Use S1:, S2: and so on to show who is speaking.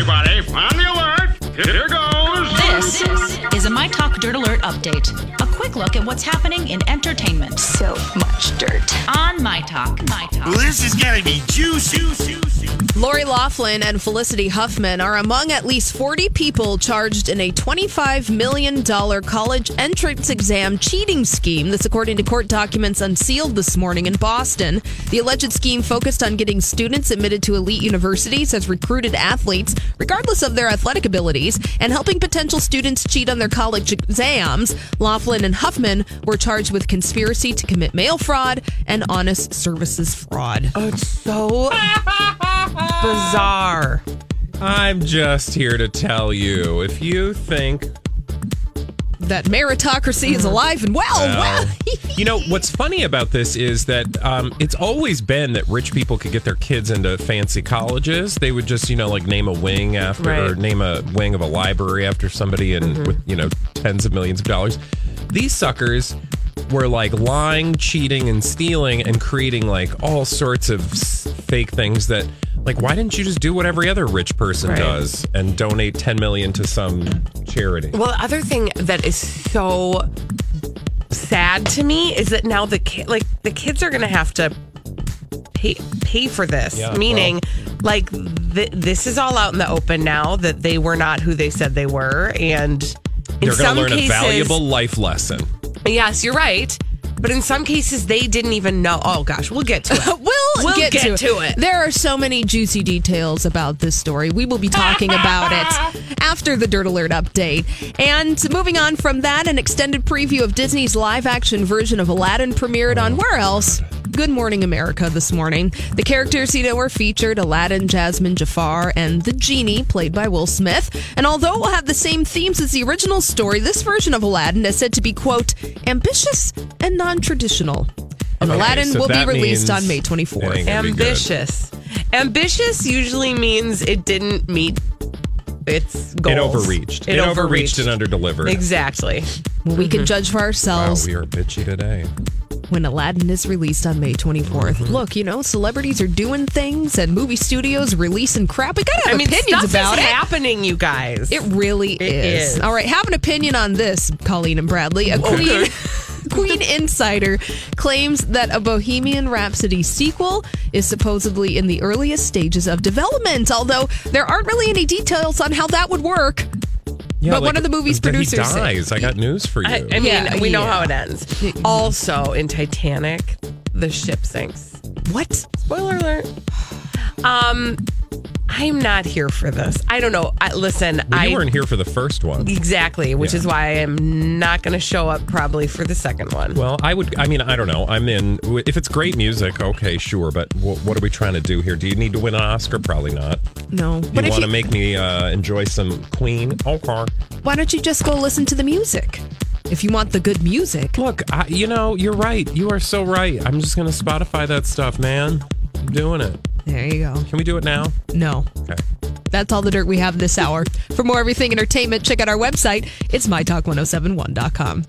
S1: everybody. On the alert. Here goes.
S2: This is a My Talk Dirt Alert update. A quick look at what's happening in entertainment
S3: So much dirt.
S2: on My Talk. My Talk.
S1: This is gonna be juicy.
S4: Lori Loughlin and Felicity Huffman are among at least 40 people charged in a $25 million college entrance exam cheating scheme. That's according to court documents unsealed this morning in Boston. The alleged scheme focused on getting students admitted to elite universities as recruited athletes, regardless of their athletic abilities, and helping potential students cheat on their college exams. Loughlin and Huffman were charged with conspiracy to commit mail fraud and honest services fraud.
S5: Oh, it's so bizarre.
S6: I'm just here to tell you if you think
S4: that meritocracy is alive and well.
S6: Well,
S4: well.
S6: you know what's funny about this is that um, it's always been that rich people could get their kids into fancy colleges. They would just you know like name a wing after or name a wing of a library after somebody and with you know tens of millions of dollars. These suckers were like lying, cheating, and stealing and creating like all sorts of fake things that. Like, why didn't you just do what every other rich person
S5: Right.
S6: does and donate ten million to some charity?
S5: Well, other thing that is so sad to me is that now the kid, like the kids, are going to have to pay pay for this.
S6: Yeah,
S5: Meaning, like th- this is all out in the open now that they were not who they said they were, and
S6: They're going to learn
S5: cases,
S6: a valuable life lesson.
S5: Yes, you're right. But in some cases, they didn't even know. Oh gosh, we'll get to it.
S4: We'll,
S5: We'll
S4: get,
S5: get
S4: to,
S5: to it.
S4: There are so many juicy details about this story. We will be talking about it after the Dirt Alert update. And moving on from that, an extended preview of Disney's live action version of Aladdin premiered on where else? Good Morning America this morning. The characters you know were featured Aladdin, Jasmine, Jafar, and the genie, played by Will Smith. And although it will have the same themes as the original story, this version of Aladdin is said to be, quote, ambitious and non traditional. And
S6: Okay,
S4: Aladdin
S6: so
S4: will be released on May
S6: it
S4: 24th.
S6: ain't good.
S5: Ambitious. Ambitious usually means it didn't meet its goals.
S6: It overreached. It, overreached and underdelivered.
S5: Exactly.
S4: Well, we can judge for
S6: Wow,
S4: ourselves
S6: we are bitchy today.
S4: when Aladdin is released on May 24th.
S6: Mm-hmm.
S4: Look, you know, celebrities are doing things and movie studios releasing crap. We gotta have
S5: I mean,
S4: opinions
S5: stuff
S4: about
S5: is
S4: it.
S5: happening, you guys.
S4: It really is.
S5: is.
S4: All right, have an opinion on this, Colleen and Bradley. A Queen Queen Insider claims that a Bohemian Rhapsody sequel is supposedly in the earliest stages of development, although there aren't really any details on how that would work.
S6: Yeah,
S4: But one of the movie's producers
S6: He
S4: said-
S6: I got news for you.
S5: I, I mean,
S4: Yeah,
S5: we know
S4: yeah.
S5: how it ends. Also, in Titanic, the ship sinks.
S4: What?
S5: Spoiler alert. Um, I'm not here for this. I don't know. I, listen,
S6: well, you
S5: I
S6: weren't here for the first one.
S5: exactly, which
S6: Yeah.
S5: is why I am not going to show up probably for the second one.
S6: Well, I would. I mean, I don't know. I'm in. If it's great music, okay, sure. But wh- what are we trying to do here? Do you need to win an Oscar? Probably not.
S4: No.
S6: You
S4: But if
S6: want
S4: you,
S6: to make me uh, enjoy some Queen? Okay.
S4: why don't you just go listen to the music? If you want the good music.
S6: Look, I, you know, you're right. You are so right. I'm just gonna Spotify that stuff, man. I'm doing it.
S4: There you go.
S6: Can we do it now?
S4: No.
S6: Okay.
S4: That's all the dirt we have this hour. For more everything entertainment, check out our website. It's mytalk1071.com.